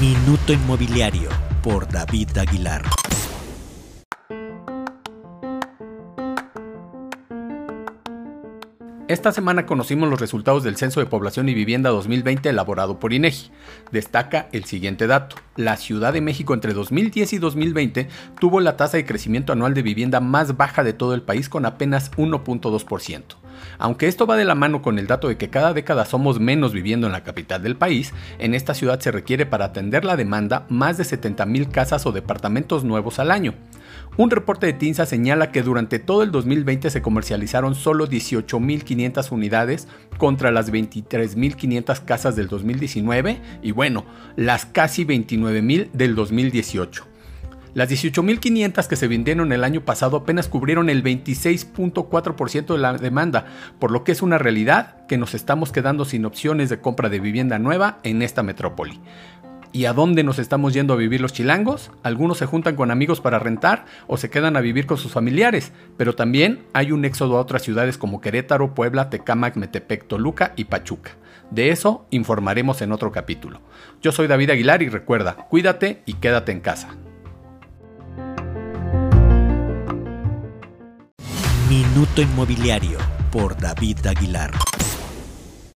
Minuto Inmobiliario por David Aguilar. Esta semana conocimos los resultados del Censo de Población y Vivienda 2020 elaborado por INEGI. Destaca el siguiente dato. La Ciudad de México entre 2010 y 2020 tuvo la tasa de crecimiento anual de vivienda más baja de todo el país con apenas 1.2%. Aunque esto va de la mano con el dato de que cada década somos menos viviendo en la capital del país, en esta ciudad se requiere para atender la demanda más de 70.000 casas o departamentos nuevos al año. Un reporte de TINSA señala que durante todo el 2020 se comercializaron solo 18.500 unidades contra las 23.500 casas del 2019 y bueno, las casi 29.000 del 2018. Las 18.500 que se vendieron el año pasado apenas cubrieron el 26.4% de la demanda, por lo que es una realidad que nos estamos quedando sin opciones de compra de vivienda nueva en esta metrópoli. ¿Y a dónde nos estamos yendo a vivir los chilangos? Algunos se juntan con amigos para rentar o se quedan a vivir con sus familiares, pero también hay un éxodo a otras ciudades como Querétaro, Puebla, Tecámac, Metepec, Toluca y Pachuca. De eso informaremos en otro capítulo. Yo soy David Aguilar y recuerda, cuídate y quédate en casa. Minuto Inmobiliario por David Aguilar.